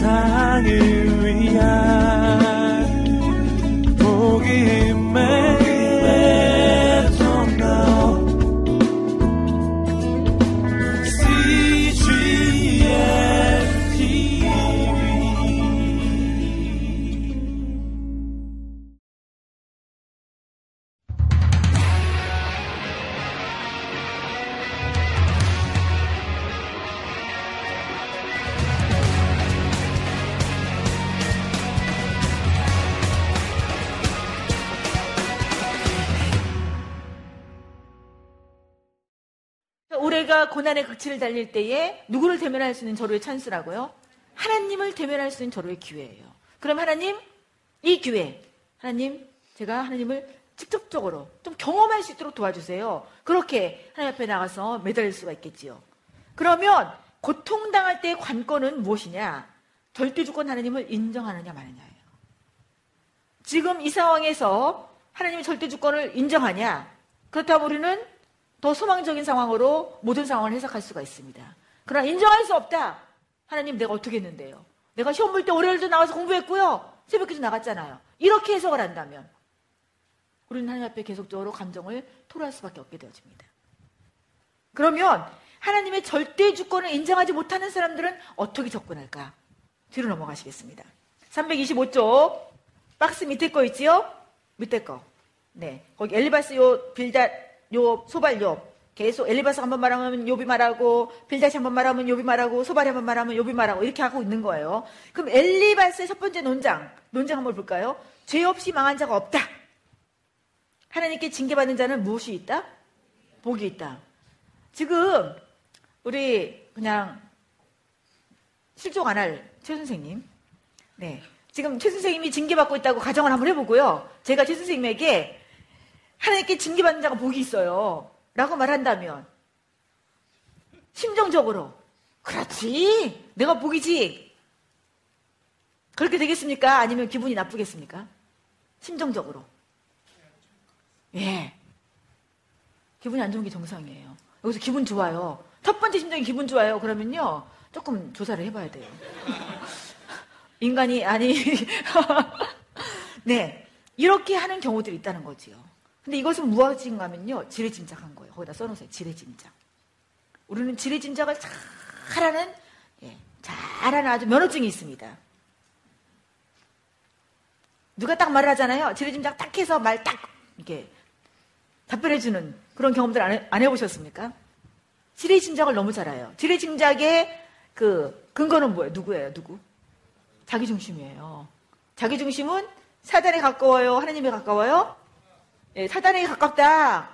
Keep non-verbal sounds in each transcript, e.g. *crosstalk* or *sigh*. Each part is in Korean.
세상을 위한 고난의 극치를 달릴 때에 누구를 대면할 수 있는 절호의 찬스라고요? 하나님을 대면할 수 있는 절호의 기회예요. 그럼 하나님, 이 기회, 하나님, 제가 하나님을 직접적으로 좀 경험할 수 있도록 도와주세요. 그렇게 하나님 앞에 나가서 매달릴 수가 있겠지요. 그러면 고통당할 때의 관건은 무엇이냐? 절대주권 하나님을 인정하느냐 마느냐예요. 지금 이 상황에서 하나님의 절대주권을 인정하냐? 그렇다면 우리는 더 소망적인 상황으로 모든 상황을 해석할 수가 있습니다. 그러나 인정할 수 없다. 하나님 내가 어떻게 했는데요? 내가 시험 볼 때 월요일도 나와서 공부했고요. 새벽에도 나갔잖아요. 이렇게 해석을 한다면 우리는 하나님 앞에 계속적으로 감정을 토로할 수밖에 없게 되어집니다. 그러면 하나님의 절대 주권을 인정하지 못하는 사람들은 어떻게 접근할까? 뒤로 넘어가시겠습니다. 325쪽 박스 밑에 거 있지요? 밑에 거. 네. 거기 엘리바스 요 빌다 요 소발 요 계속 엘리바스 한번 말하면 요비 말하고 빌다시 한번 말하면 요비 말하고 소발이 한번 말하면 요비 말하고 이렇게 하고 있는 거예요. 그럼 엘리바스의 첫 번째 논장 논장 한번 볼까요? 죄 없이 망한 자가 없다. 하나님께 징계받는 자는 무엇이 있다? 복이 있다. 지금 우리 그냥 실족 안할 최 선생님, 네 지금 최 선생님이 징계받고 있다고 가정을 한번 해보고요. 제가 최 선생님에게 하나님께 징계받는 자가 복이 있어요. 라고 말한다면, 심정적으로, 그렇지. 내가 복이지. 그렇게 되겠습니까? 아니면 기분이 나쁘겠습니까? 심정적으로. 예. 기분이 안 좋은 게 정상이에요. 여기서 기분 좋아요. 첫 번째 심정이 기분 좋아요. 그러면요. 조금 조사를 해봐야 돼요. *laughs* 인간이, 아니. *laughs* 네. 이렇게 하는 경우들이 있다는 거지요. 근데 이것은 무엇인가 하면요. 지레짐작한 거예요. 거기다 써놓으세요. 지레짐작. 우리는 지레짐작을 잘하는, 예, 잘하는 아주 면허증이 있습니다. 누가 딱 말을 하잖아요. 지레짐작 딱 해서 말 딱, 이렇게 답변해주는 그런 경험들 안, 해, 안 해보셨습니까? 지레짐작을 너무 잘해요. 지레짐작의 그 근거는 뭐예요? 누구예요? 누구? 자기중심이에요. 자기중심은 사단에 가까워요? 하나님에 가까워요? 네, 사단에게 가깝다.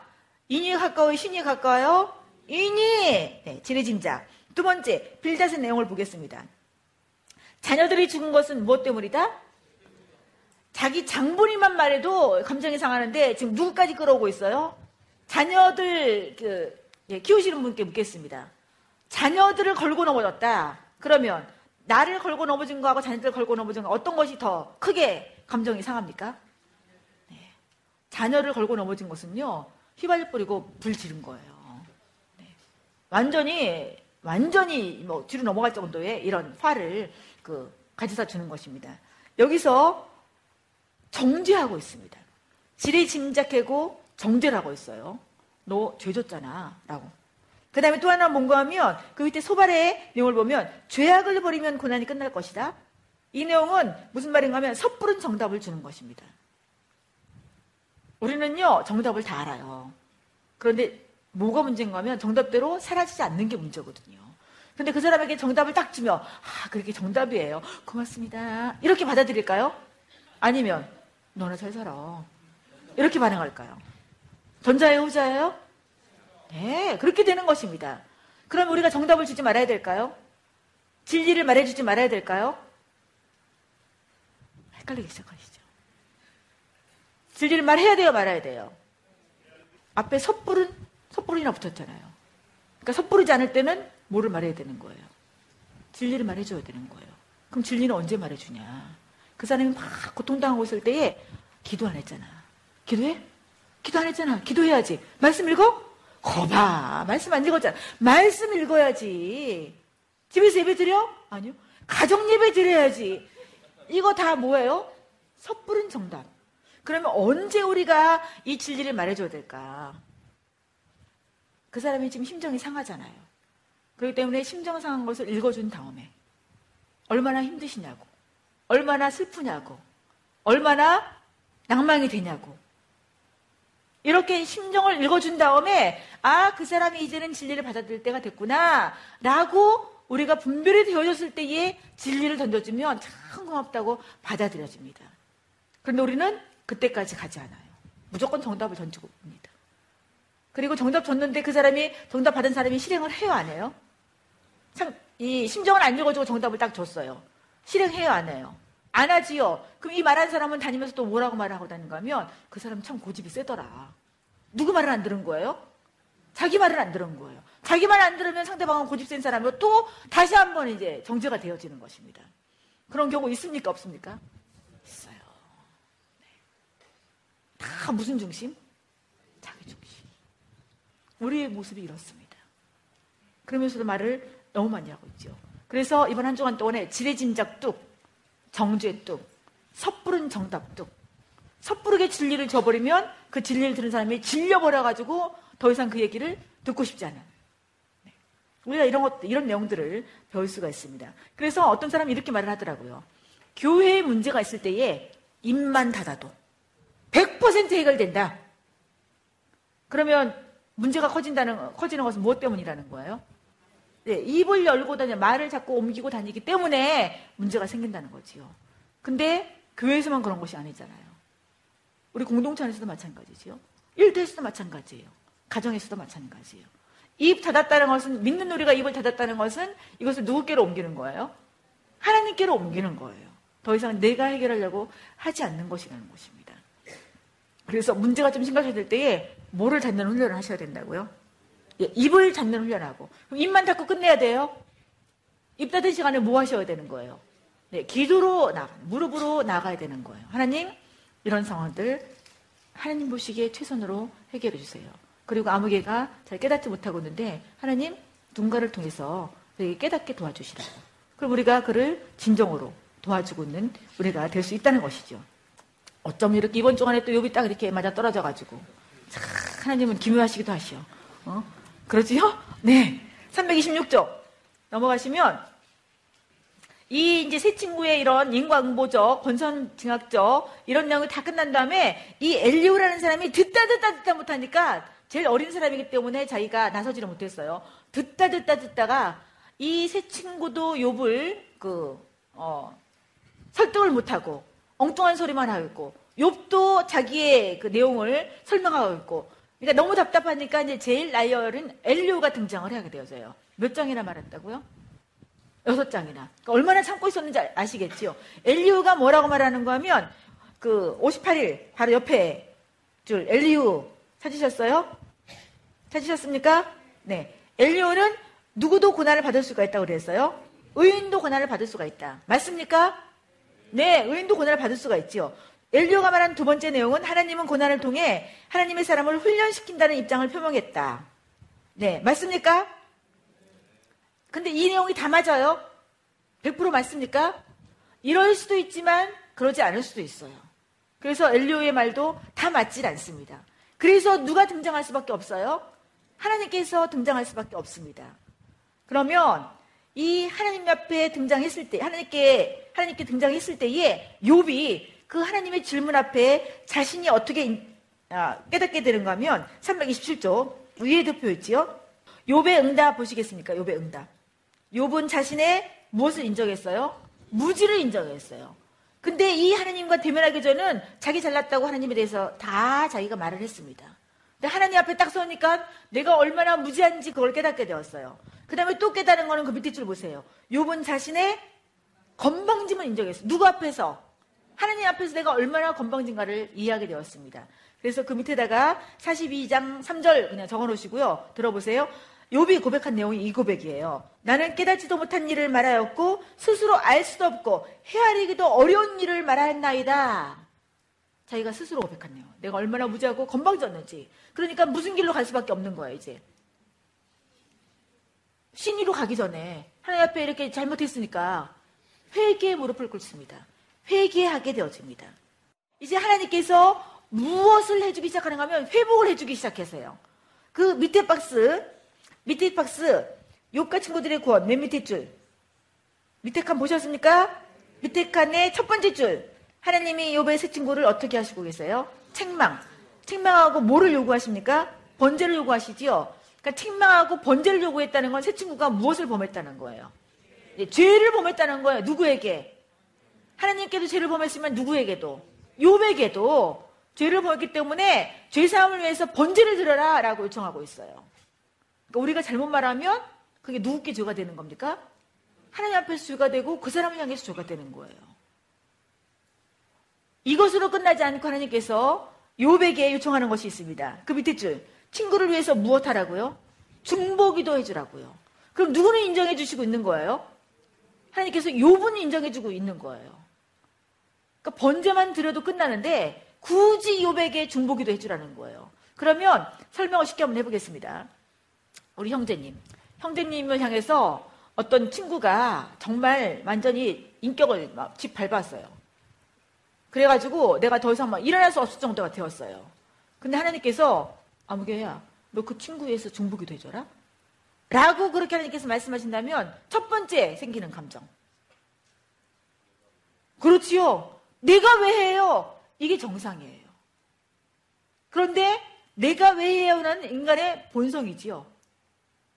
인이 가까워요? 신이 가까워요? 인이! 네, 지레짐작. 두 번째, 빌닷의 내용을 보겠습니다. 자녀들이 죽은 것은 무엇 때문이다? 자기 장본인만 말해도 감정이 상하는데 지금 누구까지 끌어오고 있어요? 자녀들 그, 예, 키우시는 분께 묻겠습니다. 자녀들을 걸고 넘어졌다. 그러면 나를 걸고 넘어진 거하고 자녀들을 걸고 넘어진 거 어떤 것이 더 크게 감정이 상합니까? 자녀를 걸고 넘어진 것은요, 휘발유 뿌리고 불 지른 거예요. 네. 완전히, 완전히 뭐 뒤로 넘어갈 정도의 이런 화를 그 가져다 주는 것입니다. 여기서 정죄하고 있습니다. 지레 짐작하고 정죄를 하고 있어요. 너 죄졌잖아. 라고. 그 다음에 또 하나 뭔가 하면 그 밑에 소발의 내용을 보면 죄악을 버리면 고난이 끝날 것이다. 이 내용은 무슨 말인가 하면 섣부른 정답을 주는 것입니다. 우리는요, 정답을 다 알아요. 그런데 뭐가 문제인가 하면 정답대로 사라지지 않는 게 문제거든요. 근데 그 사람에게 정답을 딱 주면, 아, 그렇게 정답이에요. 고맙습니다. 이렇게 받아들일까요? 아니면, 너나 잘 살아. 이렇게 반응할까요? 전자예요, 후자예요? 네, 그렇게 되는 것입니다. 그럼 우리가 정답을 주지 말아야 될까요? 진리를 말해주지 말아야 될까요? 헷갈리기 시작하시죠. 진리를 말해야 돼요, 말아야 돼요. 앞에 섣부른, 섣부른이나 붙었잖아요. 그러니까 섣부르지 않을 때는 뭐를 말해야 되는 거예요? 진리를 말해줘야 되는 거예요. 그럼 진리는 언제 말해주냐? 그 사람이 막 고통당하고 있을 때에 기도 안 했잖아. 기도해? 기도 안 했잖아. 기도해야지. 말씀 읽어? 거봐. 말씀 안 읽었잖아. 말씀 읽어야지. 집에서 예배 드려? 아니요. 가정 예배 드려야지. 이거 다 뭐예요? 섣부른 정답. 그러면 언제 우리가 이 진리를 말해줘야 될까? 그 사람이 지금 심정이 상하잖아요. 그렇기 때문에 심정 상한 것을 읽어준 다음에 얼마나 힘드시냐고, 얼마나 슬프냐고, 얼마나 낭망이 되냐고. 이렇게 심정을 읽어준 다음에 아, 그 사람이 이제는 진리를 받아들일 때가 됐구나 라고 우리가 분별이 되어졌을 때에 진리를 던져주면 참 고맙다고 받아들여집니다. 그런데 우리는 그때까지 가지 않아요. 무조건 정답을 던지고 옵니다. 그리고 정답 줬는데 그 사람이 정답 받은 사람이 실행을 해요, 안 해요? 참, 이 심정을 안 읽어주고 정답을 딱 줬어요. 실행해요, 안 해요? 안 하지요. 그럼 이 말한 사람은 다니면서 또 뭐라고 말하고 다니는가 하면 그 사람 참 고집이 세더라. 누구 말을 안 들은 거예요? 자기 말을 안 들은 거예요. 자기 말 안 들으면 상대방은 고집 센 사람이고 또 다시 한번 이제 정죄가 되어지는 것입니다. 그런 경우 있습니까? 없습니까? 있어요. 네. 다 무슨 중심? 자기 중심. 우리의 모습이 이렇습니다. 그러면서도 말을 너무 많이 하고 있죠. 그래서 이번 한 주간 동안에 지레짐작 뚝, 정죄 뚝, 섣부른 정답 뚝. 섣부르게 진리를 줘버리면 그 진리를 들은 사람이 질려버려가지고 더 이상 그 얘기를 듣고 싶지 않은. 네. 우리가 이런 것, 이런 내용들을 배울 수가 있습니다. 그래서 어떤 사람이 이렇게 말을 하더라고요. 교회에 문제가 있을 때에 입만 닫아도 100% 해결된다. 그러면 문제가 커진다는, 커지는 것은 무엇 때문이라는 거예요? 네, 입을 열고 다니, 말을 자꾸 옮기고 다니기 때문에 문제가 생긴다는 거지요. 근데 교회에서만 그런 것이 아니잖아요. 우리 공동체 안에서도 마찬가지지요. 일터에서도 마찬가지예요. 가정에서도 마찬가지예요. 입 닫았다는 것은 믿는 우리가 입을 닫았다는 것은 이것을 누구께로 옮기는 거예요? 하나님께로 옮기는 거예요. 더 이상 내가 해결하려고 하지 않는 것이라는 것입니다. 그래서 문제가 좀 심각해질 때에 뭐를 닫는 훈련을 하셔야 된다고요? 예, 입을 닫는 훈련하고 그럼 입만 닫고 끝내야 돼요. 입 닫은 시간에 뭐 하셔야 되는 거예요? 네, 기도로 나가, 무릎으로 나가야 되는 거예요. 하나님 이런 상황들 하나님 보시기에 최선으로 해결해 주세요. 그리고 아무개가 잘 깨닫지 못하고 있는데 하나님 누군가를 통해서 깨닫게 도와주시라고. 그럼 우리가 그를 진정으로 도와주고 있는 우리가 될 수 있다는 것이죠. 어쩜 이렇게 이번 주간에 또 여기 딱 이렇게 맞아 떨어져가지고 참 하나님은 기묘하시기도 하시오. 어? 그러지요? 네. 326조 넘어가시면 이 이제 세 친구의 이런 인과응보적, 권선징악적 이런 내용이 다 끝난 다음에 이 엘리오라는 사람이 듣다 듣다 듣다 못하니까 제일 어린 사람이기 때문에 자기가 나서지를 못했어요. 듣다 듣다 듣다가 이 세 친구도 욥을 그 어, 설득을 못하고 엉뚱한 소리만 하고 있고 욥도 자기의 그 내용을 설명하고 있고 그러니까 너무 답답하니까 이제 제일 나이 어린 엘리오가 등장을 하게 되어서요. 몇 장이나 말했다고요? 여섯 장이나. 그러니까 얼마나 참고 있었는지 아시겠지요? 엘리우가 뭐라고 말하는 거 하면 그 58일 바로 옆에 줄 엘리우 찾으셨어요? 찾으셨습니까? 네. 엘리우는 누구도 고난을 받을 수가 있다고 그랬어요. 의인도 고난을 받을 수가 있다. 맞습니까? 네, 의인도 고난을 받을 수가 있지요. 엘리오가 말한 두 번째 내용은 하나님은 고난을 통해 하나님의 사람을 훈련시킨다는 입장을 표명했다. 네, 맞습니까? 근데 이 내용이 다 맞아요? 100% 맞습니까? 이럴 수도 있지만 그러지 않을 수도 있어요. 그래서 엘리오의 말도 다 맞질 않습니다. 그래서 누가 등장할 수밖에 없어요? 하나님께서 등장할 수밖에 없습니다. 그러면 이 하나님 앞에 등장했을 때 하나님께 하나님께 등장했을 때에 욥이 그 하나님의 질문 앞에 자신이 어떻게 아, 깨닫게 되는가 하면 327조 위에도 표했지요. 욥의 응답 보시겠습니까? 욥의 응답. 욥은 자신의 무엇을 인정했어요? 무지를 인정했어요. 근데 이 하나님과 대면하기 전은 자기 잘났다고 하나님에 대해서 다 자기가 말을 했습니다. 근데 하나님 앞에 딱 서니까 내가 얼마나 무지한지 그걸 깨닫게 되었어요. 그 다음에 또 깨달은 거는 그 밑에 줄 보세요. 욥은 자신의 건방짐을 인정했어요. 누구 앞에서? 하나님 앞에서 내가 얼마나 건방진가를 이해하게 되었습니다. 그래서 그 밑에다가 42장 3절 그냥 적어 놓으시고요. 들어보세요. 욥이 고백한 내용이 이 고백이에요. 나는 깨닫지도 못한 일을 말하였고 스스로 알 수도 없고 헤아리기도 어려운 일을 말하였나이다. 자기가 스스로 고백한 내용. 내가 얼마나 무지하고 건방졌는지. 그러니까 무슨 길로 갈 수밖에 없는 거예요, 이제. 신이로 가기 전에 하나님 앞에 이렇게 잘못했으니까 회개의 무릎을 꿇습니다. 회개하게 되어집니다. 이제 하나님께서 무엇을 해주기 시작하는가 하면 회복을 해주기 시작했어요. 그 밑에 박스, 밑에 박스, 욕가 친구들의 구원, 맨 밑에 줄. 밑에 칸 보셨습니까? 밑에 칸의 첫 번째 줄. 하나님이 욥의 새 친구를 어떻게 하시고 계세요? 책망. 책망하고 뭐를 요구하십니까? 번제를 요구하시지요. 그러니까 책망하고 번제를 요구했다는 건 새 친구가 무엇을 범했다는 거예요? 예, 죄를 범했다는 거예요. 누구에게? 하나님께도 죄를 범했으면 누구에게도? 욥에게도 죄를 범했기 때문에 죄 사함을 위해서 번제를 드려라 라고 요청하고 있어요. 그러니까 우리가 잘못 말하면 그게 누구께 죄가 되는 겁니까? 하나님 앞에서 죄가 되고 그 사람을 향해서 죄가 되는 거예요. 이것으로 끝나지 않고 하나님께서 욥에게 요청하는 것이 있습니다. 그 밑에 줄 친구를 위해서 무엇 하라고요? 중보기도 해주라고요. 그럼 누구는 인정해 주시고 있는 거예요? 하나님께서 욥은 인정해 주고 있는 거예요. 그러니까 번제만 드려도 끝나는데 굳이 욥에게 중보기도 해주라는 거예요. 그러면 설명을 쉽게 한번 해보겠습니다. 우리 형제님, 형제님을 향해서 어떤 친구가 정말 완전히 인격을 막 짓밟았어요. 그래가지고 내가 더 이상 막 일어날 수 없을 정도가 되었어요. 근데 하나님께서 아무개야, 너 그 친구 에서 중보기도 해줘라? 라고 그렇게 하나님께서 말씀하신다면 첫 번째 생기는 감정. 그렇지요. 내가 왜 해요? 이게 정상이에요. 그런데 내가 왜 해요는 인간의 본성이지요.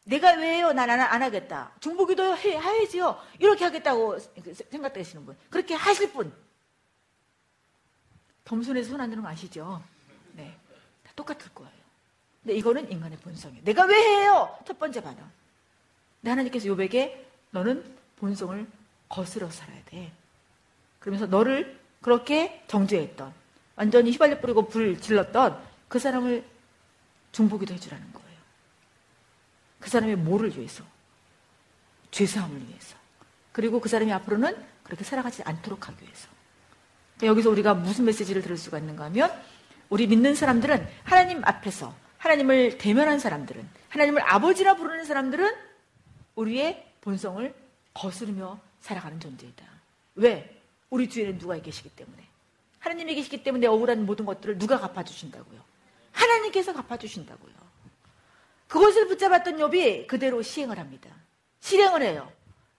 내가 왜 해요? 난 안 하겠다. 중보기도 해, 해야지요. 이렇게 하겠다고 생각되시는 분. 그렇게 하실 분. 겸손해서 손 안 드는 거 아시죠? 네. 다 똑같을 거예요. 근데 이거는 인간의 본성이에요. 내가 왜 해요? 첫 번째 반응. 근데 하나님께서 요백에 너는 본성을 거스러 살아야 돼. 그러면서 너를 그렇게 정죄했던, 완전히 휘발유 뿌리고 불 질렀던 그 사람을 중보기도 해주라는 거예요. 그 사람의 뭐를 위해서? 죄사함을 위해서. 그리고 그 사람이 앞으로는 그렇게 살아가지 않도록 하기 위해서. 여기서 우리가 무슨 메시지를 들을 수가 있는가 하면 우리 믿는 사람들은 하나님 앞에서 하나님을 대면한 사람들은 하나님을 아버지라 부르는 사람들은 우리의 본성을 거스르며 살아가는 존재이다. 왜? 우리 뒤에는 누가 계시기 때문에. 하나님이 계시기 때문에 억울한 모든 것들을 누가 갚아주신다고요? 하나님께서 갚아주신다고요. 그것을 붙잡았던 욥이 그대로 시행을 합니다. 실행을 해요.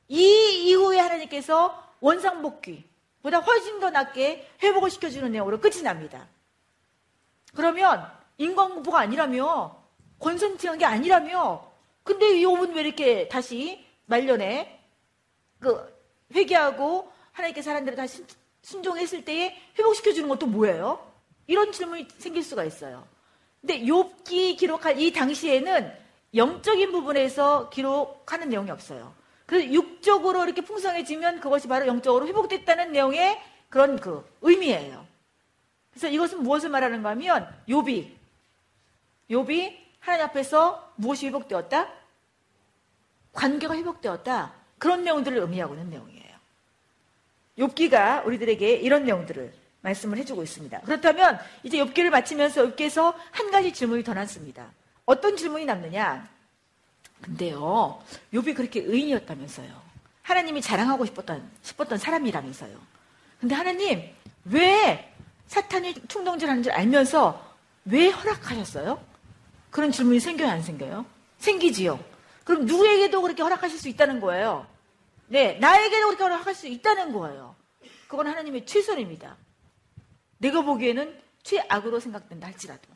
이 이후에 하나님께서 원상복귀, 보다 훨씬 더 낫게 회복을 시켜주는 내용으로 끝이 납니다. 그러면 인간공부가 아니라며 권선팅한 게 아니라며 근데 이 5분 왜 이렇게 다시 말년에 그 회개하고 하나님께 사람들을 다시 순종했을 때에 회복시켜 주는 것도 뭐예요? 이런 질문이 생길 수가 있어요. 근데 욥기 기록할 이 당시에는 영적인 부분에서 기록하는 내용이 없어요. 그래서 육적으로 이렇게 풍성해지면 그것이 바로 영적으로 회복됐다는 내용의 그런 그 의미예요. 그래서 이것은 무엇을 말하는가 하면 욥이 욥이 하나님 앞에서 무엇이 회복되었다? 관계가 회복되었다. 그런 내용들을 의미하고 있는 내용이에요. 욥기가 우리들에게 이런 내용들을 말씀을 해주고 있습니다. 그렇다면 이제 욥기를 마치면서 욥기에서 한 가지 질문이 더 남습니다. 어떤 질문이 남느냐? 근데요, 욥이 그렇게 의인이었다면서요. 하나님이 자랑하고 싶었던, 싶었던 사람이라면서요. 근데 하나님, 왜 사탄이 충동질하는 줄 알면서 왜 허락하셨어요? 그런 질문이 생겨요, 안 생겨요? 생기지요. 그럼 누구에게도 그렇게 허락하실 수 있다는 거예요. 네, 나에게도 그렇게 허락할 수 있다는 거예요. 그건 하나님의 최선입니다. 내가 보기에는 최악으로 생각된다 할지라도.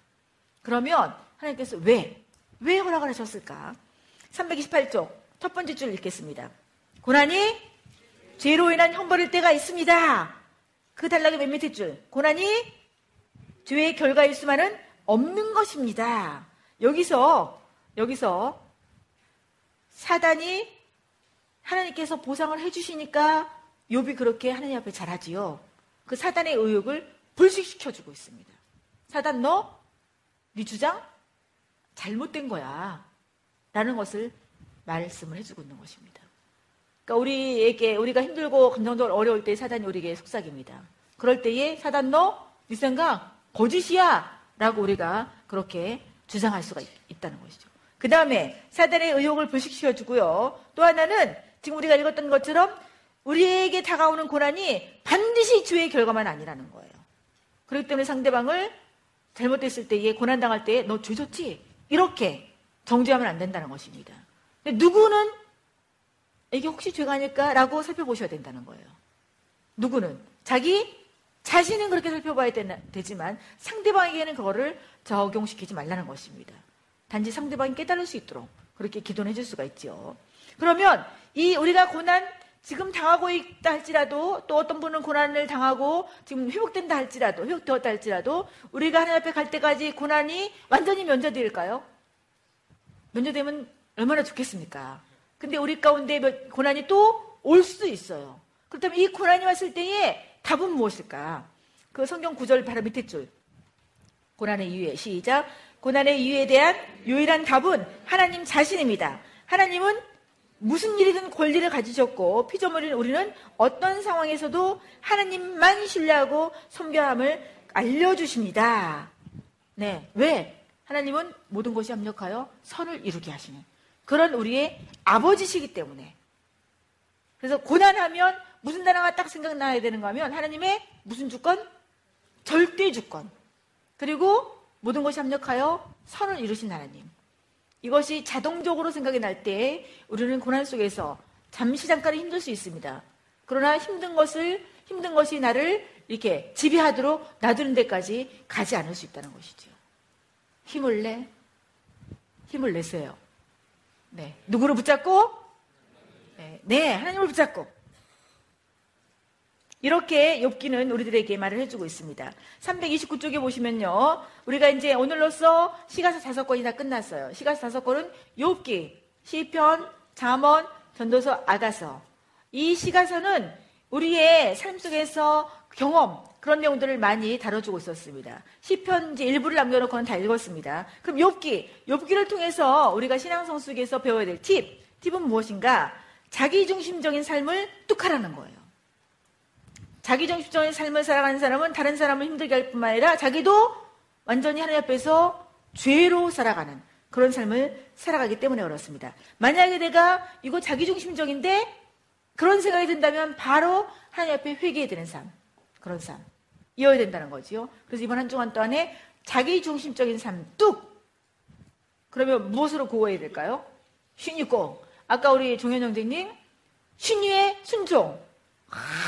그러면 하나님께서 왜, 왜 허락을 하셨을까? 328쪽 첫 번째 줄 읽겠습니다. 고난이 죄로 인한 형벌일 때가 있습니다. 그 단락의 맨 밑에 줄. 고난이 죄의 결과일 수만은 없는 것입니다. 여기서 여기서 사단이 하나님께서 보상을 해주시니까 욥이 그렇게 하나님 앞에 잘하지요. 그 사단의 의욕을 불식시켜주고 있습니다. 사단 너, 네 주장 잘못된 거야. 라는 것을 말씀을 해주고 있는 것입니다. 그러니까 우리에게 우리가 힘들고 감정적으로 어려울 때 사단이 우리에게 속삭입니다. 그럴 때에 사단 너, 네 생각 거짓이야 라고 우리가 그렇게 주장할 수가 있, 다는 것이죠. 그 다음에 사단의 의욕을 불식시켜 주고요. 또 하나는 지금 우리가 읽었던 것처럼 우리에게 다가오는 고난이 반드시 죄의 결과만 아니라는 거예요. 그렇기 때문에 상대방을 잘못됐을 때에 고난당할 때에 너 죄졌지? 이렇게 정죄하면 안 된다는 것입니다. 누구는 이게 혹시 죄가 아닐까라고 살펴보셔야 된다는 거예요. 누구는 자기 자신은 그렇게 살펴봐야 되지만 상대방에게는 그거를 적용시키지 말라는 것입니다. 단지 상대방이 깨달을 수 있도록 그렇게 기도를 해줄 수가 있죠. 그러면 이 우리가 고난 지금 당하고 있다 할지라도 또 어떤 분은 고난을 당하고 지금 회복된다 할지라도 회복되었다 할지라도 우리가 하나님 앞에 갈 때까지 고난이 완전히 면제될까요? 면제되면 얼마나 좋겠습니까? 근데 우리 가운데 고난이 또 올 수도 있어요. 그렇다면 이 고난이 왔을 때에 답은 무엇일까? 그 성경 구절 바로 밑에 줄. 고난의 이유에 시작. 고난의 이유에 대한 유일한 답은 하나님 자신입니다. 하나님은 무슨 일이든 권리를 가지셨고 피조물인 우리는 어떤 상황에서도 하나님만 신뢰하고 선교함을 알려주십니다. 네. 왜? 하나님은 모든 것이 합력하여 선을 이루게 하시는 그런 우리의 아버지시기 때문에. 그래서 고난하면 무슨 나라가 딱 생각나야 되는가 하면 하나님의 무슨 주권? 절대 주권. 그리고 모든 것이 합력하여 선을 이루신 하나님. 이것이 자동적으로 생각이 날 때 우리는 고난 속에서 잠시 잠깐 힘들 수 있습니다. 그러나 힘든 것을 힘든 것이 나를 이렇게 지배하도록 놔두는 데까지 가지 않을 수 있다는 것이죠. 힘을 내, 힘을 내세요. 네, 누구를 붙잡고? 네, 네 하나님을 붙잡고. 이렇게 욥기는 우리들에게 말을 해주고 있습니다. 329쪽에 보시면요. 우리가 이제 오늘로써 시가서 다섯 권이 다 끝났어요. 시가서 다섯 권은 욥기, 시편, 잠언, 전도서, 아가서. 이 시가서는 우리의 삶 속에서 경험, 그런 내용들을 많이 다뤄주고 있었습니다. 시편 이제 일부를 남겨놓고는 다 읽었습니다. 그럼 욥기, 욥기를 통해서 우리가 신앙성 속에서 배워야 될 팁, 팁은 무엇인가? 자기 중심적인 삶을 뚝 하라는 거예요. 자기중심적인 삶을 살아가는 사람은 다른 사람을 힘들게 할 뿐만 아니라 자기도 완전히 하나님 앞에서 죄로 살아가는 그런 삶을 살아가기 때문에 그렇습니다. 만약에 내가 이거 자기 중심적인데 그런 생각이 든다면 바로 하나님 앞에 회개해야 되는 삶. 그런 삶. 이어야 된다는 거지요. 그래서 이번 한 주간 동안에 자기 중심적인 삶 뚝! 그러면 무엇으로 구호해야 될까요? 신유고. 아까 우리 종현 형제님, 신유의 순종.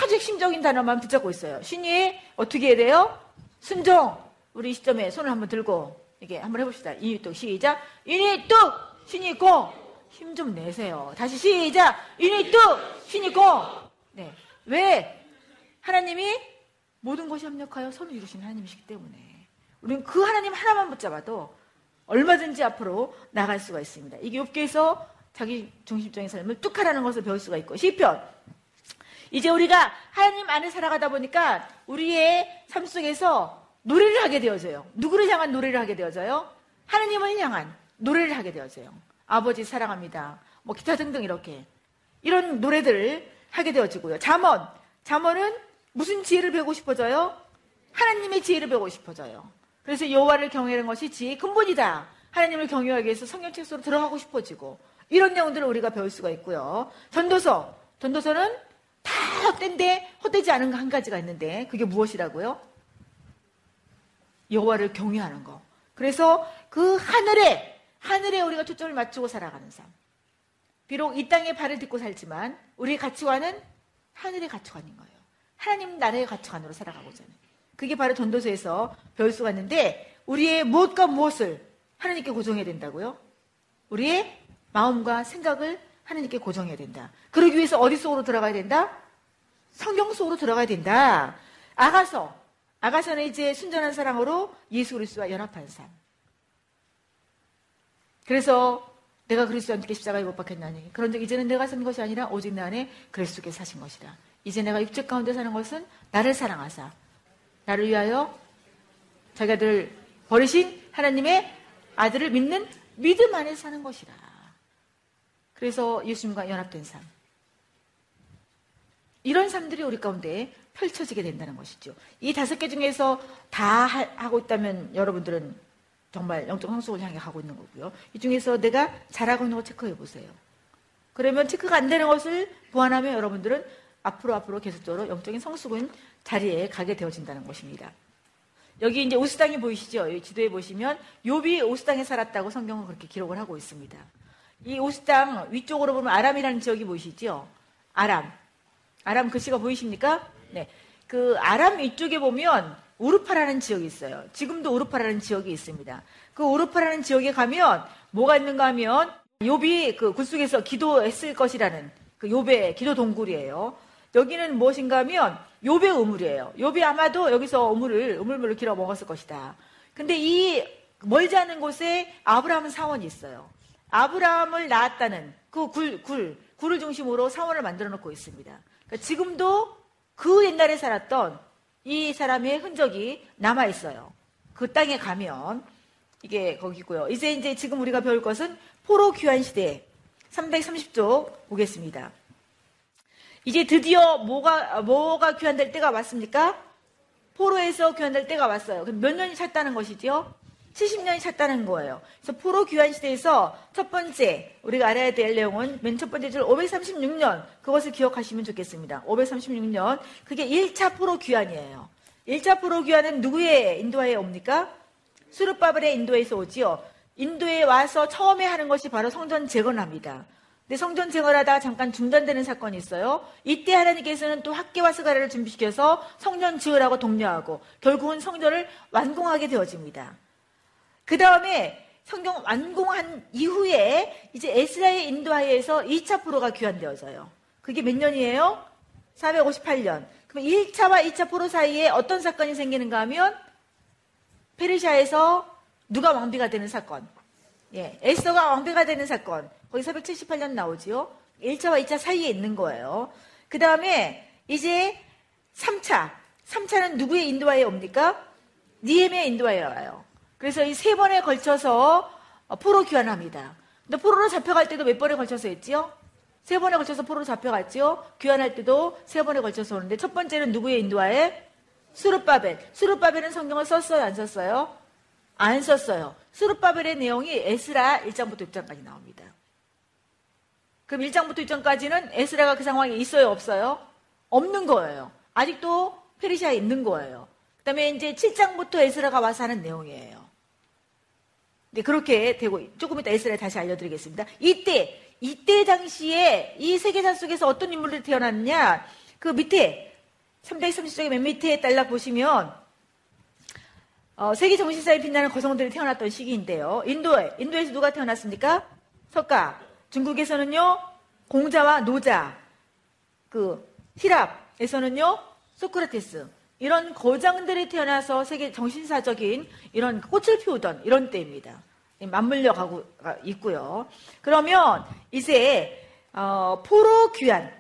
아주 핵심적인 단어만 붙잡고 있어요. 신유의 어떻게 해야 돼요? 순종. 우리 시점에 손을 한번 들고 이게 한번 해봅시다. 이유 뚝 시작. 이니 뚝 신이 있고 힘좀 내세요. 다시 시작. 이니 뚝 신이 있고. 네. 왜? 하나님이 모든 것이 합력하여 선을 이루신 하나님이시기 때문에 우리는 그 하나님 하나만 붙잡아도 얼마든지 앞으로 나갈 수가 있습니다. 이게 욥기에서 자기 중심적인 삶을 뚝 하라는 것을 배울 수가 있고 시편 이제 우리가 하나님 안에 살아가다 보니까 우리의 삶 속에서 노래를 하게 되어져요. 누구를 향한 노래를 하게 되어져요? 하나님을 향한 노래를 하게 되어져요. 아버지 사랑합니다. 뭐 기타 등등 이렇게 이런 노래들을 하게 되어지고요. 잠언 잠언은 무슨 지혜를 배우고 싶어져요? 하나님의 지혜를 배우고 싶어져요. 그래서 여호와를 경외하는 것이 지혜의 근본이다. 하나님을 경외하기 위해서 성경책 속으로 들어가고 싶어지고 이런 내용들을 우리가 배울 수가 있고요. 전도서 전도서는 다 헛된데 헛되지 않은 거 한 가지가 있는데 그게 무엇이라고요? 여호와를 경외하는 거. 그래서 그 하늘에 하늘에 우리가 초점을 맞추고 살아가는 삶. 비록 이 땅에 발을 딛고 살지만 우리의 가치관은 하늘의 가치관인 거예요. 하나님 나라의 가치관으로 살아가고자 하는. 그게 바로 전도서에서 배울 수가 있는데 우리의 무엇과 무엇을 하나님께 고정해야 된다고요? 우리의 마음과 생각을 하나님께 고정해야 된다. 그러기 위해서 어디 속으로 들어가야 된다? 성경 속으로 들어가야 된다. 아가서. 아가서는 이제 순전한 사랑으로 예수 그리스도와 연합한 삶. 그래서 내가 그리스도와 함께 십자가에 못 박혔나니 그런 즉 이제는 내가 사는 것이 아니라 오직 내 안에 그리스도께서 사신 것이다. 이제 내가 육체 가운데 사는 것은 나를 사랑하사 나를 위하여 자기들 버리신 하나님의 아들을 믿는 믿음 안에 사는 것이다. 그래서 예수님과 연합된 삶. 이런 삶들이 우리 가운데 펼쳐지게 된다는 것이죠. 이 다섯 개 중에서 다 하고 있다면 여러분들은 정말 영적 성숙을 향해 가고 있는 거고요. 이 중에서 내가 잘하고 있는 거 체크해 보세요. 그러면 체크가 안 되는 것을 보완하면 여러분들은 앞으로 앞으로 계속적으로 영적인 성숙은 자리에 가게 되어진다는 것입니다. 여기 이제 오스 땅이 보이시죠? 이 지도에 보시면 욥이 오스 땅에 살았다고 성경은 그렇게 기록을 하고 있습니다. 이 오스 땅 위쪽으로 보면 아람이라는 지역이 보이시죠? 아람. 아람 글씨가 보이십니까? 네. 그 아람 위쪽에 보면 우르파라는 지역이 있어요. 지금도 우르파라는 지역이 있습니다. 그 우르파라는 지역에 가면 뭐가 있는가 하면 욥이 그 굴속에서 기도했을 것이라는 그 욥의 기도 동굴이에요. 여기는 무엇인가 하면 욥의 우물이에요. 욥이 아마도 여기서 우물을 우물물을 길어 먹었을 것이다. 근데 이 멀지 않은 곳에 아브라함 사원이 있어요. 아브라함을 낳았다는 그 굴, 굴, 굴을 중심으로 사원을 만들어 놓고 있습니다. 그러니까 지금도 그 옛날에 살았던 이 사람의 흔적이 남아 있어요. 그 땅에 가면 이게 거기고요. 이제 이제 지금 우리가 배울 것은 포로 귀환 시대 330쪽 보겠습니다. 이제 드디어 뭐가 뭐가 귀환될 때가 왔습니까? 포로에서 귀환될 때가 왔어요. 몇 년이 찼다는 것이죠? 70년이 찼다는 거예요. 그래서 포로 귀환 시대에서 첫 번째 우리가 알아야 될 내용은 맨 첫 번째 줄 536년 그것을 기억하시면 좋겠습니다. 536년 그게 1차 포로 귀환이에요. 1차 포로 귀환은 누구의 인도하에 옵니까? 수르바벨의 인도에서 오지요. 인도에 와서 처음에 하는 것이 바로 성전 재건합니다. 근데 성전 재건하다가 잠깐 중단되는 사건이 있어요. 이때 하나님께서는 또 학계와 스가랴를 준비시켜서 성전 지으라고 독려하고 결국은 성전을 완공하게 되어집니다. 그 다음에 성경 완공한 이후에 이제 에스라의 인도하에서 2차 포로가 귀환되어져요. 그게 몇 년이에요? 458년. 그럼 1차와 2차 포로 사이에 어떤 사건이 생기는가 하면 페르시아에서 누가 왕비가 되는 사건. 예, 에스더가 왕비가 되는 사건. 거기 478년 나오지요. 1차와 2차 사이에 있는 거예요. 그 다음에 이제 3차. 3차는 누구의 인도하에 옵니까? 니엠의 인도하에 와요. 그래서 이 세 번에 걸쳐서 포로 귀환합니다. 근데 포로로 잡혀갈 때도 몇 번에 걸쳐서 했지요? 세 번에 걸쳐서 포로로 잡혀갔지요? 귀환할 때도 세 번에 걸쳐서 오는데 첫 번째는 누구의 인도하에? 수르바벨. 수르바벨은 성경을 썼어요? 안 썼어요? 안 썼어요. 수르바벨의 내용이 에스라 1장부터 6장까지 나옵니다. 그럼 1장부터 6장까지는 에스라가 그 상황에 있어요? 없어요? 없는 거예요. 아직도 페르시아에 있는 거예요. 그 다음에 이제 7장부터 에스라가 와서 하는 내용이에요. 네, 그렇게 되고 조금 이따 에스라에 다시 알려드리겠습니다. 이때 이때 당시에 이 세계사 속에서 어떤 인물들이 태어났느냐? 그 밑에 330쪽의 맨 밑에 딸락 보시면 어, 세계 정신사에 빛나는 거성들이 태어났던 시기인데요. 인도에 인도에서 누가 태어났습니까? 석가. 중국에서는요 공자와 노자. 그 히랍에서는요 소크라테스. 이런 거장들이 태어나서 세계 정신사적인 이런 꽃을 피우던 이런 때입니다. 맞물려 가고 있고요. 그러면 이제 어, 포로 귀환,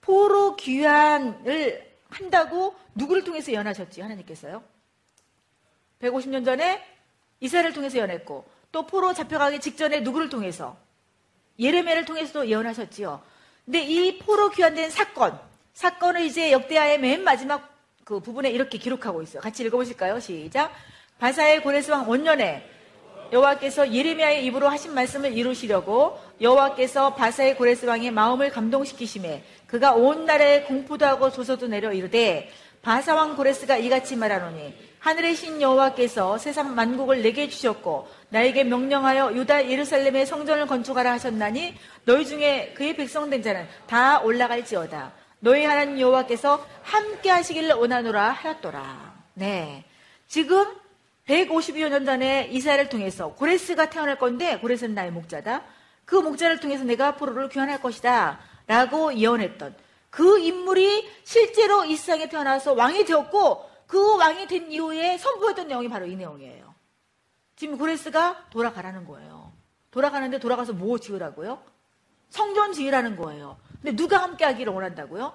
포로 귀환을 한다고 누구를 통해서 예언하셨지 하나님께서요? 150년 전에 이스라엘을 통해서 예언했고 또 포로 잡혀가기 직전에 누구를 통해서 예레미야를 통해서도 예언하셨지요. 근데 이 포로 귀환된 사건, 사건을 이제 역대하의 맨 마지막 그 부분에 이렇게 기록하고 있어요. 같이 읽어보실까요? 시작. 바사의 고레스 왕 원년에 여호와께서 예레미야의 입으로 하신 말씀을 이루시려고 여호와께서 바사의 고레스 왕의 마음을 감동시키심에 그가 온 나라에 공포도 하고 조서도 내려 이르되 바사 왕 고레스가 이같이 말하노니 하늘의 신 여호와께서 세상 만국을 내게 주셨고 나에게 명령하여 유다 예루살렘의 성전을 건축하라 하셨나니 너희 중에 그의 백성된 자는 다 올라갈지어다 너희 하나님 여호와께서 함께 하시기를 원하노라 하였더라. 네. 지금 150여 년 전에 이스라엘을 통해서 고레스가 태어날 건데 고레스는 나의 목자다. 그 목자를 통해서 내가 포로를 귀환할 것이다. 라고 예언했던 그 인물이 실제로 이 세상에 태어나서 왕이 되었고 그 왕이 된 이후에 선포했던 내용이 바로 이 내용이에요. 지금 고레스가 돌아가라는 거예요. 돌아가는데 돌아가서 뭐 지으라고요? 성전 지으라는 거예요. 근데 누가 함께 하기를 원한다고요?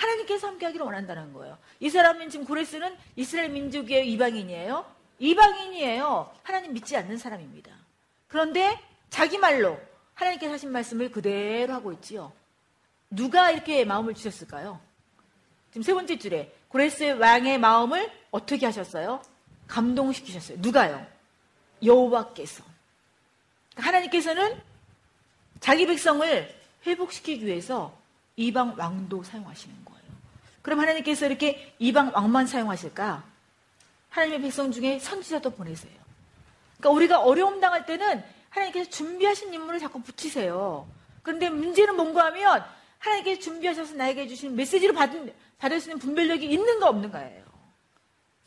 하나님께서 함께 하기를 원한다는 거예요. 이 사람은 지금 고레스는 이스라엘 민족의 이방인이에요. 이방인이에요. 하나님 믿지 않는 사람입니다. 그런데 자기 말로 하나님께서 하신 말씀을 그대로 하고 있지요. 누가 이렇게 마음을 주셨을까요? 지금 세 번째 줄에 고레스 왕의 마음을 어떻게 하셨어요? 감동시키셨어요. 누가요? 여호와께서. 하나님께서는 자기 백성을 회복시키기 위해서 이방 왕도 사용하시는 거예요. 그럼 하나님께서 이렇게 이방 왕만 사용하실까? 하나님의 백성 중에 선지자도 보내세요. 그러니까 우리가 어려움 당할 때는 하나님께서 준비하신 인물을 자꾸 붙이세요. 그런데 문제는 뭔가 하면 하나님께서 준비하셔서 나에게 주신 메시지를 받은, 받을 수 있는 분별력이 있는가 없는가예요.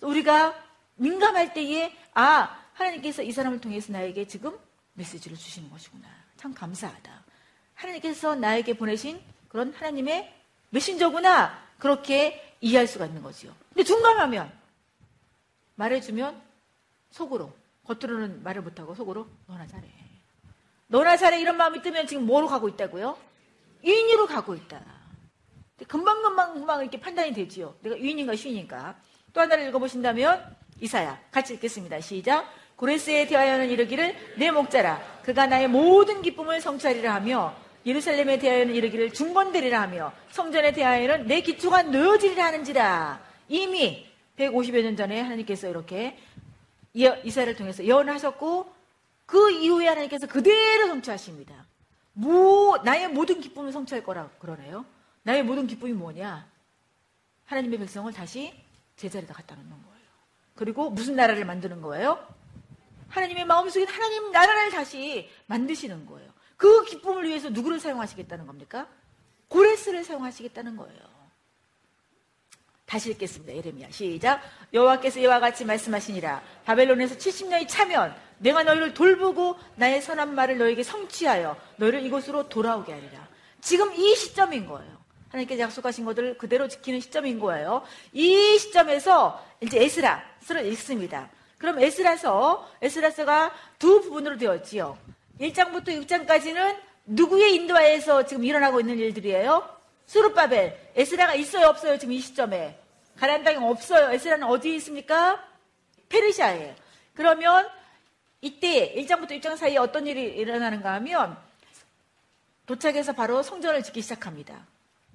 우리가 민감할 때에 아 하나님께서 이 사람을 통해서 나에게 지금 메시지를 주시는 것이구나. 참 감사하다. 하나님께서 나에게 보내신 그런 하나님의 메신저구나. 그렇게 이해할 수가 있는 거지요. 근데 둔감하면 말해주면 속으로 겉으로는 말을 못하고 속으로 너나 잘해. 너나 잘해 이런 마음이 뜨면 지금 뭐로 가고 있다고요? 유인으로 가고 있다. 금방금방 금방 이렇게 판단이 되지요. 내가 유인인가 쉬인인가. 또 하나를 읽어보신다면 이사야 같이 읽겠습니다. 시작. 고레스에 대하여는 이르기를 내 목자라 그가 나의 모든 기쁨을 성취하리라 하며 예루살렘에 대하여는 이르기를 중건되리라 하며 성전에 대하여는 내 기초가 놓여지리라 하는지라 이미 150여 년 전에 하나님께서 이렇게 이사를 통해서 예언하셨고 그 이후에 하나님께서 그대로 성취하십니다. 뭐 나의 모든 기쁨을 성취할 거라 그러네요. 나의 모든 기쁨이 뭐냐? 하나님의 백성을 다시 제자리에다 갖다 놓는 거예요. 그리고 무슨 나라를 만드는 거예요? 하나님의 마음속에 하나님 나라를 다시 만드시는 거예요. 그 기쁨을 위해서 누구를 사용하시겠다는 겁니까? 고레스를 사용하시겠다는 거예요. 다시 읽겠습니다. 예레미야 시작. 여호와께서 이와 같이 말씀하시니라. 바벨론에서 70년이 차면 내가 너희를 돌보고 나의 선한 말을 너에게 성취하여 너희를 이곳으로 돌아오게 하리라. 지금 이 시점인 거예요. 하나님께서 약속하신 것들을 그대로 지키는 시점인 거예요. 이 시점에서 이제 에스라서를 읽습니다. 그럼 에스라서, 에스라서가 두 부분으로 되었지요. 1장부터 6장까지는 누구의 인도하에서 지금 일어나고 있는 일들이에요? 수르바벨, 에스라가 있어요, 없어요? 지금 이 시점에. 가나안 땅에 없어요. 에스라는 어디에 있습니까? 페르시아에. 그러면 이때 1장부터 6장 사이에 어떤 일이 일어나는가 하면 도착해서 바로 성전을 짓기 시작합니다.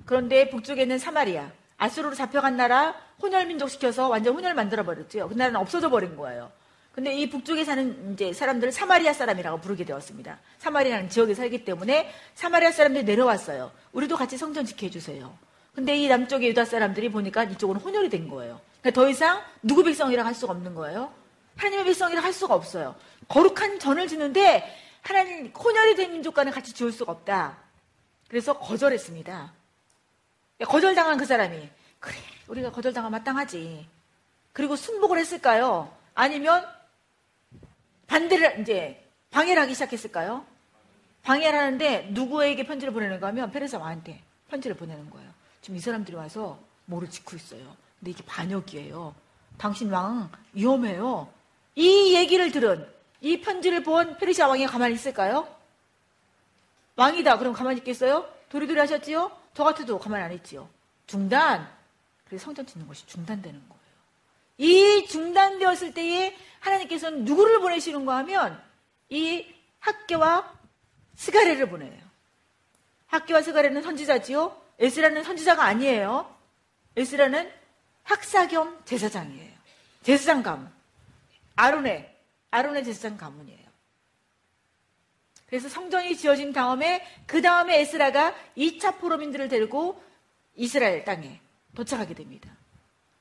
그런데 북쪽에 있는 사마리아, 아수르로 잡혀간 나라 혼혈민족 시켜서 완전 혼혈 만들어 버렸죠. 그 나라는 없어져 버린 거예요. 근데 이 북쪽에 사는 이제 사람들을 사마리아 사람이라고 부르게 되었습니다. 사마리아라는 지역에 살기 때문에 사마리아 사람들이 내려왔어요. 우리도 같이 성전 지켜 주세요. 근데 이 남쪽의 유다 사람들이 보니까 이쪽은 혼혈이 된 거예요. 그러니까 더 이상 누구 백성이라 할 수가 없는 거예요. 하나님의 백성이라 할 수가 없어요. 거룩한 전을 짓는데 하나님 혼혈이 된 민족과는 같이 지을 수가 없다. 그래서 거절했습니다. 거절당한 그 사람이 그래 우리가 거절당한 마땅하지. 그리고 순복을 했을까요? 아니면 반대를 이제 방해를 하기 시작했을까요? 방해를 하는데 누구에게 편지를 보내는가 하면 페르사 왕한테 편지를 보내는 거예요. 지금 이 사람들이 와서 뭐를 짓고 있어요. 근데 이게 반역이에요. 당신 왕 위험해요. 이 얘기를 들은 이 편지를 본 페르시아 왕이 가만히 있을까요? 왕이다. 그럼 가만히 있겠어요? 도리도리 하셨지요? 저 같아도 가만히 안 있지요. 중단. 그래서 성전 짓는 것이 중단되는 거예요. 이 중단되었을 때에 하나님께서는 누구를 보내시는가 하면 이 학교와 스가레를 보내요. 학교와 스가레는 선지자지요. 에스라는 선지자가 아니에요. 에스라는 학사 겸 제사장이에요. 제사장 가문. 아론의 아론의 제사장 가문이에요. 그래서 성전이 지어진 다음에 그 다음에 에스라가 2차 포로민들을 데리고 이스라엘 땅에 도착하게 됩니다.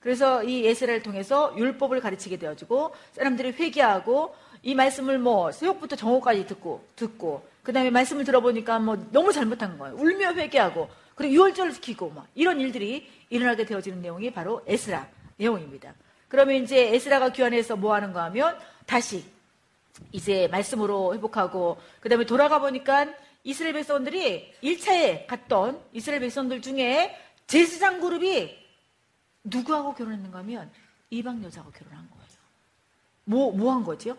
그래서 이 에스라를 통해서 율법을 가르치게 되어지고 사람들이 회개하고 이 말씀을 뭐 수욕부터 정오까지 듣고 듣고 그 다음에 말씀을 들어보니까 뭐 너무 잘못한 거예요. 울며 회개하고 그리고 유월절을 지키고 막 이런 일들이 일어나게 되어지는 내용이 바로 에스라 내용입니다. 그러면 이제 에스라가 귀환해서 뭐 하는가 하면 다시 이제 말씀으로 회복하고 그 다음에 돌아가 보니까 이스라엘 백성들이 1차에 갔던 이스라엘 백성들 중에 제사장 그룹이 누구하고 결혼했는가 하면 이방 여자하고 결혼한 거예요. 뭐, 뭐 한 거죠?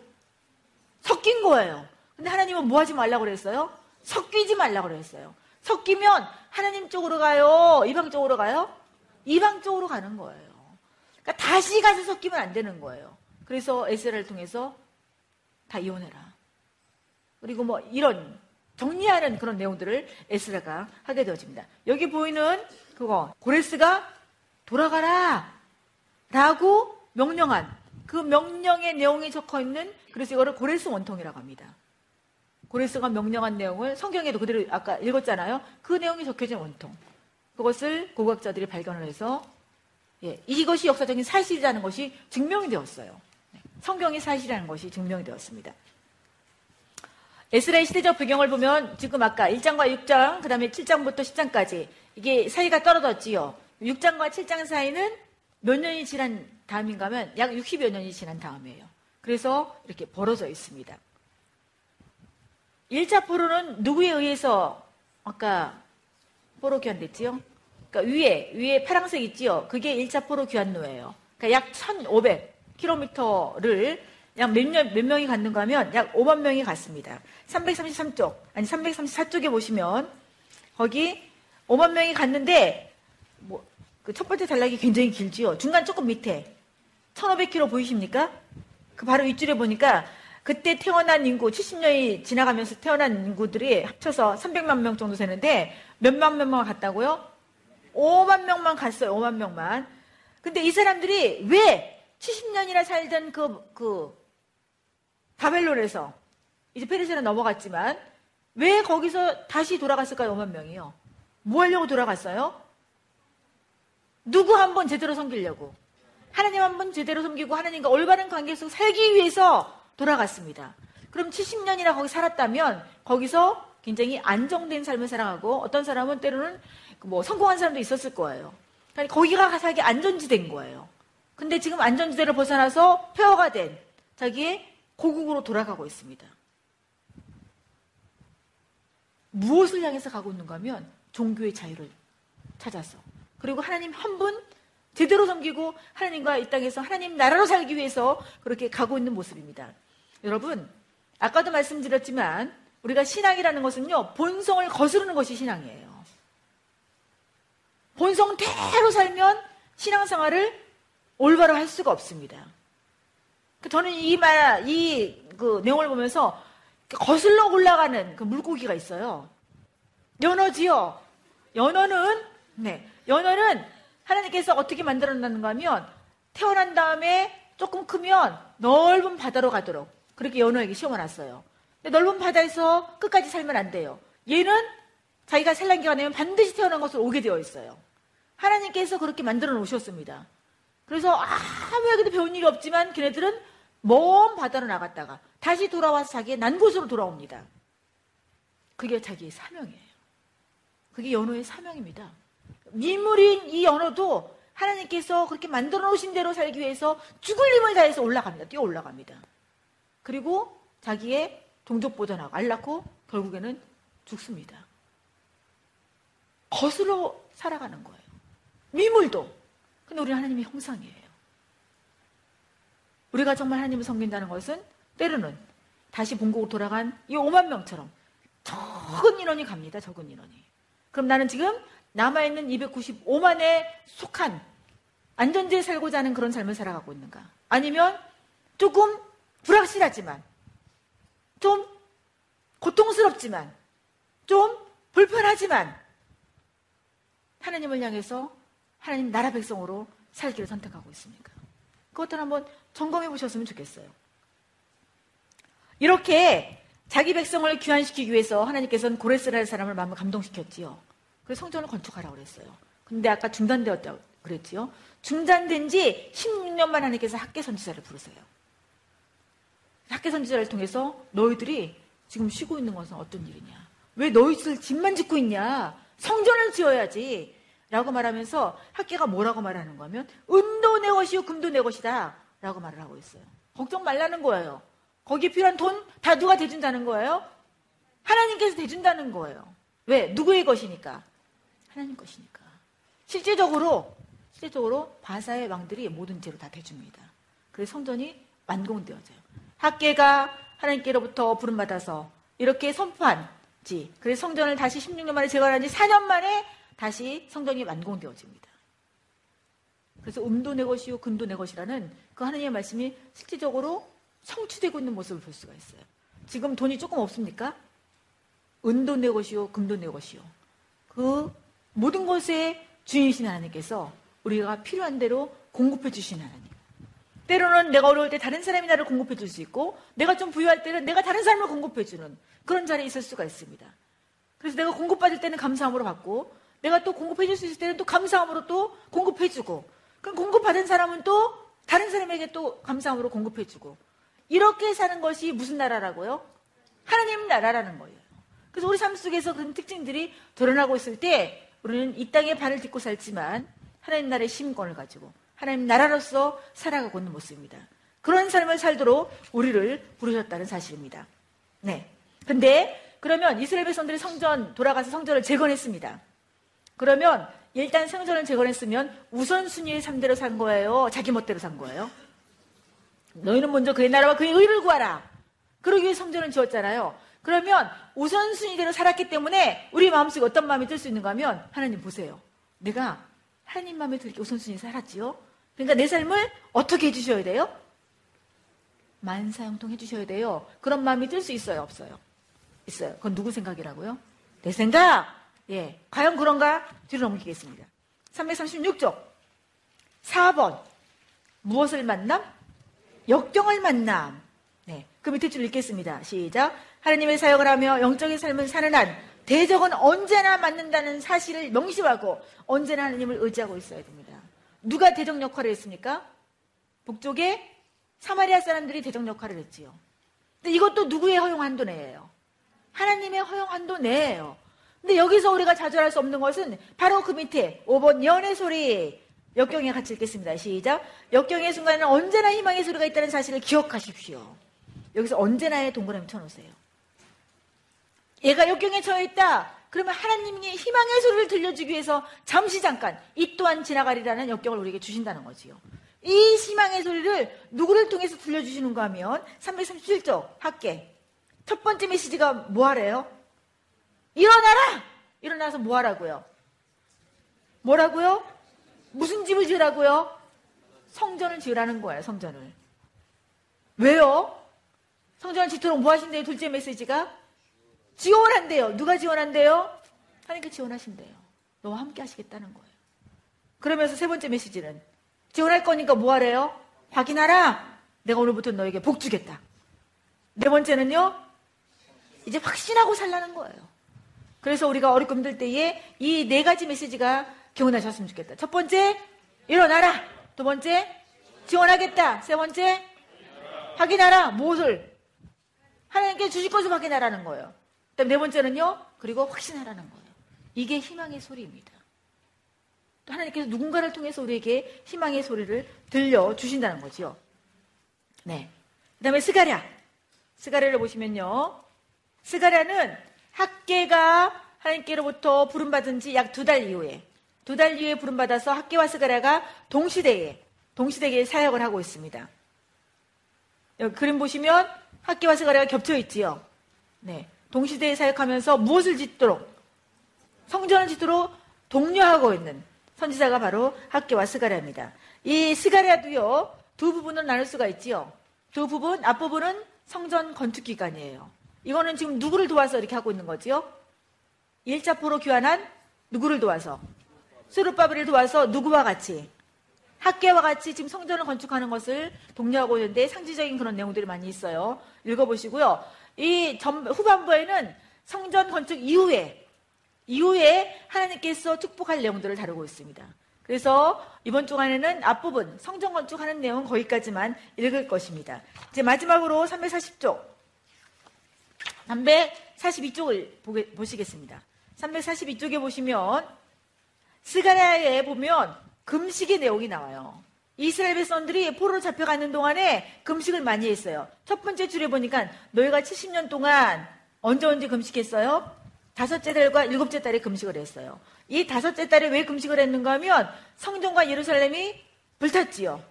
섞인 거예요. 근데 하나님은 뭐 하지 말라고 그랬어요? 섞이지 말라고 그랬어요. 섞이면 하나님 쪽으로 가요? 이방 쪽으로 가요? 이방 쪽으로 가는 거예요. 그러니까 다시 가서 섞이면 안 되는 거예요. 그래서 에스라를 통해서 다 이혼해라. 그리고 뭐 이런 정리하는 그런 내용들을 에스라가 하게 되어집니다. 여기 보이는 그거 고레스가 돌아가라 라고 명령한 그 명령의 내용이 적혀 있는 그래서 이거를 고레스 원통이라고 합니다. 고레스가 명령한 내용을 성경에도 그대로 아까 읽었잖아요. 그 내용이 적혀진 원통. 그것을 고고학자들이 발견을 해서 예, 이것이 역사적인 사실이라는 것이 증명이 되었어요. 네, 성경이 사실이라는 것이 증명이 되었습니다. 에스라의 시대적 배경을 보면 지금 아까 1장과 6장, 그 다음에 7장부터 10장까지 이게 사이가 떨어졌지요. 6장과 7장 사이는 몇 년이 지난 다음인가 하면 약 60여 년이 지난 다음이에요. 그래서 이렇게 벌어져 있습니다. 1차 포로는 누구에 의해서 아까 포로 교환됐지요? 그러니까 위에, 위에 파랑색 있지요? 그게 1차 포로 교환로예요. 그러니까 약 1,500km를 약 몇, 년, 몇 명이 갔는가 하면 약 5만 명이 갔습니다. 333쪽, 아니 334쪽에 보시면 거기 5만 명이 갔는데 뭐, 그 첫 번째 단락이 굉장히 길지요. 중간 조금 밑에 1,500km 보이십니까? 그 바로 윗줄에 보니까 그때 태어난 인구 70년이 지나가면서 태어난 인구들이 합쳐서 300만 명 정도 되는데 몇만 명만 갔다고요? 5만 명만 갔어요. 5만 명만. 근데 이 사람들이 왜 70년이나 살던 그, 그, 바벨론에서 이제 페르시아로 넘어갔지만 왜 거기서 다시 돌아갔을까요? 5만 명이요. 뭐 하려고 돌아갔어요? 누구 한 번 제대로 섬기려고. 하나님 한 번 제대로 섬기고 하나님과 올바른 관계 속 살기 위해서 돌아갔습니다. 그럼 70년이나 거기 살았다면 거기서 굉장히 안정된 삶을 살아가고 어떤 사람은 때로는 뭐 성공한 사람도 있었을 거예요. 그러니까 거기가 살기 안전지대인 거예요. 근데 지금 안전지대를 벗어나서 폐허가 된 자기의 고국으로 돌아가고 있습니다. 무엇을 향해서 가고 있는가 하면 종교의 자유를 찾아서 그리고 하나님 한 분 제대로 섬기고 하나님과 이 땅에서 하나님 나라로 살기 위해서 그렇게 가고 있는 모습입니다. 여러분 아까도 말씀드렸지만 우리가 신앙이라는 것은요 본성을 거스르는 것이 신앙이에요. 본성대로 살면 신앙생활을 올바로 할 수가 없습니다. 그 저는 이 말, 이 그 내용을 보면서 거슬러 올라가는 그 물고기가 있어요. 연어지요. 연어는, 네. 연어는 하나님께서 어떻게 만들어 놨는가 하면 태어난 다음에 조금 크면 넓은 바다로 가도록 그렇게 연어에게 심어놨어요. 근데 넓은 바다에서 끝까지 살면 안 돼요. 얘는 자기가 산란기가 되면 반드시 태어난 것을 오게 되어 있어요. 하나님께서 그렇게 만들어 놓으셨습니다. 그래서 아무 얘기도 배운 일이 없지만 걔네들은 먼 바다로 나갔다가 다시 돌아와서 자기의 난 곳으로 돌아옵니다. 그게 자기의 사명이에요. 그게 연호의 사명입니다. 미물인 이 연호도 하나님께서 그렇게 만들어 놓으신 대로 살기 위해서 죽을 힘을 다해서 올라갑니다. 뛰어 올라갑니다. 그리고 자기의 동족보전하고 알 낳고 결국에는 죽습니다. 거슬러 살아가는 거예요. 미물도. 근데 우리는 하나님의 형상이에요. 우리가 정말 하나님을 섬긴다는 것은 때로는 다시 본국으로 돌아간 이 5만 명처럼 적은 인원이 갑니다. 적은 인원이. 그럼 나는 지금 남아있는 295만에 속한 안전지에 살고자 하는 그런 삶을 살아가고 있는가? 아니면 조금 불확실하지만 좀 고통스럽지만 좀 불편하지만 하나님을 향해서 하나님 나라 백성으로 살기를 선택하고 있습니까? 그것들 한번 점검해 보셨으면 좋겠어요. 이렇게 자기 백성을 귀환시키기 위해서 하나님께서는 고레스라는 사람을 마음을 감동시켰지요. 그래서 성전을 건축하라고 그랬어요. 근데 아까 중단되었다고 그랬지요. 중단된 지 16년만 하나님께서 학계 선지자를 부르세요. 학계 선지자를 통해서 너희들이 지금 쉬고 있는 것은 어떤 일이냐? 왜 너희들 집만 짓고 있냐? 성전을 지어야지. 라고 말하면서 학계가 뭐라고 말하는 거면 은도 내 것이요 금도 내 것이다 라고 말을 하고 있어요. 걱정 말라는 거예요. 거기에 필요한 돈 다 누가 대준다는 거예요? 하나님께서 대준다는 거예요. 왜? 누구의 것이니까? 하나님 것이니까. 실제적으로 실제적으로 바사의 왕들이 모든 죄로 다 대줍니다. 그래서 성전이 완공되어져요. 학계가 하나님께로부터 부름받아서 이렇게 선포한 지, 그래서 성전을 다시 16년 만에 재건한 지 4년 만에 다시 성전이 완공되어집니다. 그래서 음도 내 것이요 근도 내 것이라는 그 하나님의 말씀이 실질적으로 성취되고 있는 모습을 볼 수가 있어요. 지금 돈이 조금 없습니까? 은도 내 것이요 금도 내 것이요. 그 모든 것에 주인이신 하나님께서 우리가 필요한 대로 공급해 주시는 하나님. 때로는 내가 어려울 때 다른 사람이 나를 공급해 줄 수 있고 내가 좀 부유할 때는 내가 다른 사람을 공급해 주는 그런 자리에 있을 수가 있습니다. 그래서 내가 공급받을 때는 감사함으로 받고 내가 또 공급해 줄 수 있을 때는 또 감사함으로 또 공급해 주고 그럼 공급받은 사람은 또 다른 사람에게 또 감사함으로 공급해 주고 이렇게 사는 것이 무슨 나라라고요? 하나님 나라라는 거예요. 그래서 우리 삶 속에서 그런 특징들이 드러나고 있을 때 우리는 이 땅에 발을 딛고 살지만 하나님 나라의 심권을 가지고 하나님 나라로서 살아가고 있는 모습입니다. 그런 삶을 살도록 우리를 부르셨다는 사실입니다. 네. 근데 그러면 이스라엘 백성들이 성전 돌아가서 성전을 재건했습니다. 그러면 일단 성전을 재건했으면 우선순위의 삶대로 산 거예요. 자기 멋대로 산 거예요. 너희는 먼저 그의 나라와 그의 의를 구하라. 그러기 위해 성전을 지었잖아요. 그러면 우선순위대로 살았기 때문에 우리 마음속에 어떤 마음이 들 수 있는가 하면 하나님 보세요. 내가 하나님 마음에 들게 우선순위 살았지요. 그러니까 내 삶을 어떻게 해주셔야 돼요? 만사형통 해주셔야 돼요. 그런 마음이 들 수 있어요? 없어요? 있어요. 그건 누구 생각이라고요? 내 생각? 예. 과연 그런가? 뒤로 넘기겠습니다. 336쪽. 4번. 무엇을 만남? 역경을 만남. 네. 그 밑에 줄 읽겠습니다. 시작. 하나님의 사역을 하며 영적인 삶을 사는 한 대적은 언제나 맞는다는 사실을 명심하고 언제나 하나님을 의지하고 있어야 됩니다. 누가 대적 역할을 했습니까? 북쪽에 사마리아 사람들이 대적 역할을 했지요. 근데 이것도 누구의 허용 한도 내예요? 하나님의 허용 한도 내예요. 근데 여기서 우리가 좌절할 수 없는 것은 바로 그 밑에 5번 연의 소리 역경에 같이 읽겠습니다. 시작. 역경의 순간에는 언제나 희망의 소리가 있다는 사실을 기억하십시오. 여기서 언제나의 동그라미 쳐놓으세요. 얘가 역경에 처해 있다. 그러면 하나님이 희망의 소리를 들려주기 위해서 잠시 잠깐 이 또한 지나가리라는 역경을 우리에게 주신다는 거지요. 이 희망의 소리를 누구를 통해서 들려주시는가 하면 337쪽 학계 첫 번째 메시지가 뭐 하래요? 일어나라! 일어나서 뭐 하라고요? 뭐라고요? 무슨 집을 지으라고요? 성전을 지으라는 거예요, 성전을. 왜요? 성전을 짓도록 뭐 하신대요? 둘째 메시지가? 지원한대요. 누가 지원한대요? 하나님께 지원하신대요. 너와 함께 하시겠다는 거예요. 그러면서 세 번째 메시지는 지원할 거니까 뭐 하래요? 확인하라. 내가 오늘부터 너에게 복 주겠다. 네 번째는요. 이제 확신하고 살라는 거예요. 그래서 우리가 어렵고 힘들 때에 이 네 가지 메시지가 기억나셨으면 좋겠다. 첫 번째, 일어나라. 두 번째, 지원하겠다. 세 번째, 확인하라. 무엇을? 하나님께 주실 것을 확인하라는 거예요. 그다음 네 번째는요. 그리고 확신하라는 거예요. 이게 희망의 소리입니다. 또 하나님께서 누군가를 통해서 우리에게 희망의 소리를 들려 주신다는 거지요. 네. 그다음에 스가랴. 스가랴를 보시면요. 스가랴는 학개가 하나님께로부터 부름받은 지 약 두 달 이후에 두 달 이후에 부름받아서 학개와 스가랴가 동시대에 동시대에 사역을 하고 있습니다. 그림 보시면 학개와 스가랴가 겹쳐 있지요. 네. 동시대에 사역하면서 무엇을 짓도록 성전을 짓도록 독려하고 있는 선지자가 바로 학개와 스가랴입니다. 이 스가랴도요 두 부분으로 나눌 수가 있지요. 두 부분 앞부분은 성전 건축 기간이에요. 이거는 지금 누구를 도와서 이렇게 하고 있는 거지요? 1차 포로 교환한 누구를 도와서? 스루바벨을 도와서 누구와 같이? 학계와 같이 지금 성전을 건축하는 것을 독려하고 있는데 상징적인 그런 내용들이 많이 있어요. 읽어보시고요. 이 전, 후반부에는 성전 건축 이후에 이후에 하나님께서 축복할 내용들을 다루고 있습니다. 그래서 이번 주간에는 앞부분 성전 건축하는 내용 거기까지만 읽을 것입니다. 이제 마지막으로 340쪽 342쪽을 보게, 보시겠습니다. 342쪽에 보시면 스가랴에 보면 금식의 내용이 나와요. 이스라엘 백성들이 포로로 잡혀가는 동안에 금식을 많이 했어요. 첫 번째 줄에 보니까 너희가 70년 동안 언제 언제 금식했어요? 다섯째 달과 일곱째 달에 금식을 했어요. 이 다섯째 달에 왜 금식을 했는가 하면 성전과 예루살렘이 불탔지요.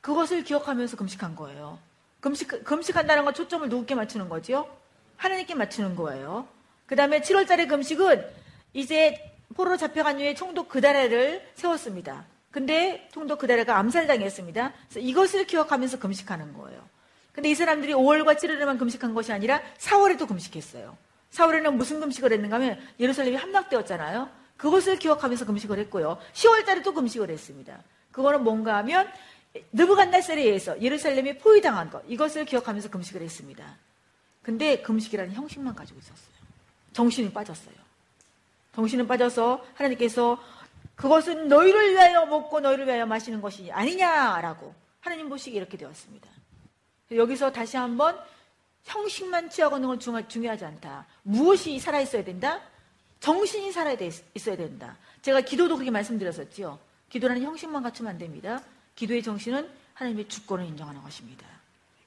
그것을 기억하면서 금식한 거예요. 금식, 금식한다는 건 초점을 누구께 맞추는 거지요? 하나님께 맞추는 거예요. 그 다음에 7월달의 금식은 이제 포로로 잡혀간 후에 총독 그다라를 세웠습니다. 근데 총독 그다라가 암살당했습니다. 그래서 이것을 기억하면서 금식하는 거예요. 근데 이 사람들이 5월과 7월에만 금식한 것이 아니라 4월에도 금식했어요. 4월에는 무슨 금식을 했는가 하면 예루살렘이 함락되었잖아요. 그것을 기억하면서 금식을 했고요. 10월 달에 또 금식을 했습니다. 그거는 뭔가 하면 느부갓네살에 의해서 예루살렘이 포위당한 것 이것을 기억하면서 금식을 했습니다. 근데 금식이라는 형식만 가지고 있었어요. 정신이 빠졌어요. 정신은 빠져서 하나님께서 그것은 너희를 위하여 먹고 너희를 위하여 마시는 것이 아니냐라고 하나님 보시기 이렇게 되었습니다. 여기서 다시 한번 형식만 취하고 있는 건 중요하지 않다. 무엇이 살아 있어야 된다? 정신이 살아야 있어야 된다. 제가 기도도 그렇게 말씀드렸었지요. 기도라는 형식만 갖추면 안 됩니다. 기도의 정신은 하나님의 주권을 인정하는 것입니다.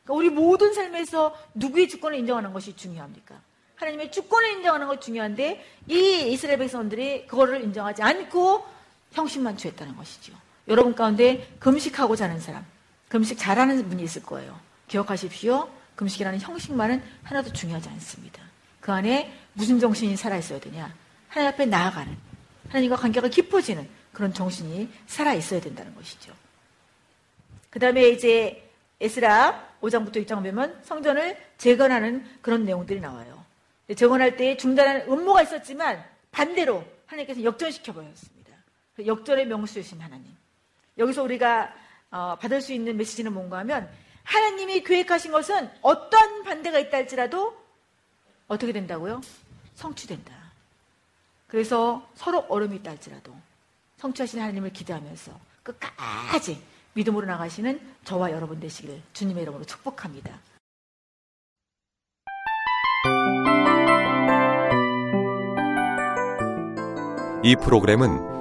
그러니까 우리 모든 삶에서 누구의 주권을 인정하는 것이 중요합니까? 하나님의 주권을 인정하는 것이 중요한데 이 이스라엘 백성들이 그거를 인정하지 않고 형식만 취했다는 것이죠. 여러분 가운데 금식하고 자는 사람, 금식 잘하는 분이 있을 거예요. 기억하십시오. 금식이라는 형식만은 하나도 중요하지 않습니다. 그 안에 무슨 정신이 살아있어야 되냐? 하나님 앞에 나아가는, 하나님과 관계가 깊어지는 그런 정신이 살아있어야 된다는 것이죠. 그 다음에 이제 에스라 5장부터 6장 보면 성전을 재건하는 그런 내용들이 나와요. 재건할 때 중단하는 음모가 있었지만 반대로 하나님께서 역전시켜 버렸습니다. 역전의 명수이신 하나님. 여기서 우리가 어, 받을 수 있는 메시지는 뭔가 하면 하나님이 계획하신 것은 어떤 반대가 있다 할지라도 어떻게 된다고요? 성취된다. 그래서 서로 얼음이 있다 할지라도 성취하신 하나님을 기대하면서 끝까지 믿음으로 나가시는 저와 여러분 되시길 주님의 이름으로 축복합니다. 이 프로그램은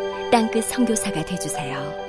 땅끝 성교사가 되주세요